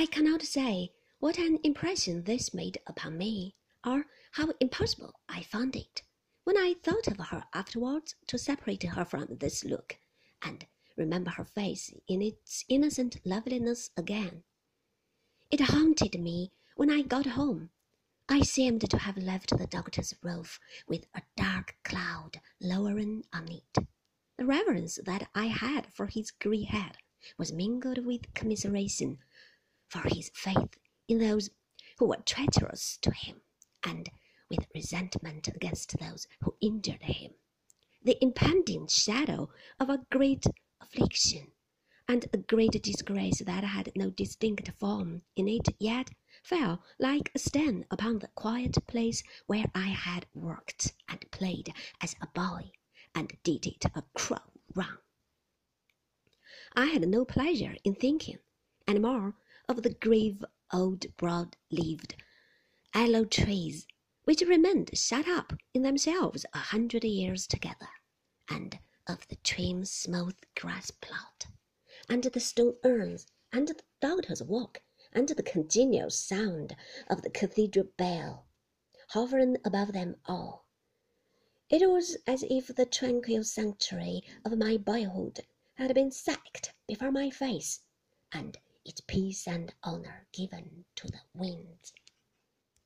I cannot say what an impression this made upon me, or how impossible I found it, when I thought of her afterwards, to separate her from this look, and remember her face in its innocent loveliness again. It haunted me when I got home. I seemed to have left the doctor's roof with a dark cloud lowering on it. The reverence that I had for his grey head was mingled with commiseration for his faith in those who were treacherous to him, and with resentment against those who injured him. The impending shadow of a great affliction and a great disgrace that had no distinct form in it yet fell like a stain upon the quiet place where I had worked and played as a boy, and did it a cruel wrong. I had no pleasure in thinking any more of the grave old broad-leaved aloe trees which remained shut up in themselves a hundred years together, and of the trim smooth grass plot, and the stone urns, and the doctor's walk, and the congenial sound of the cathedral bell hovering above them all. It was as if the tranquil sanctuary of my boyhood had been sacked before my face, and its peace and honor given to the winds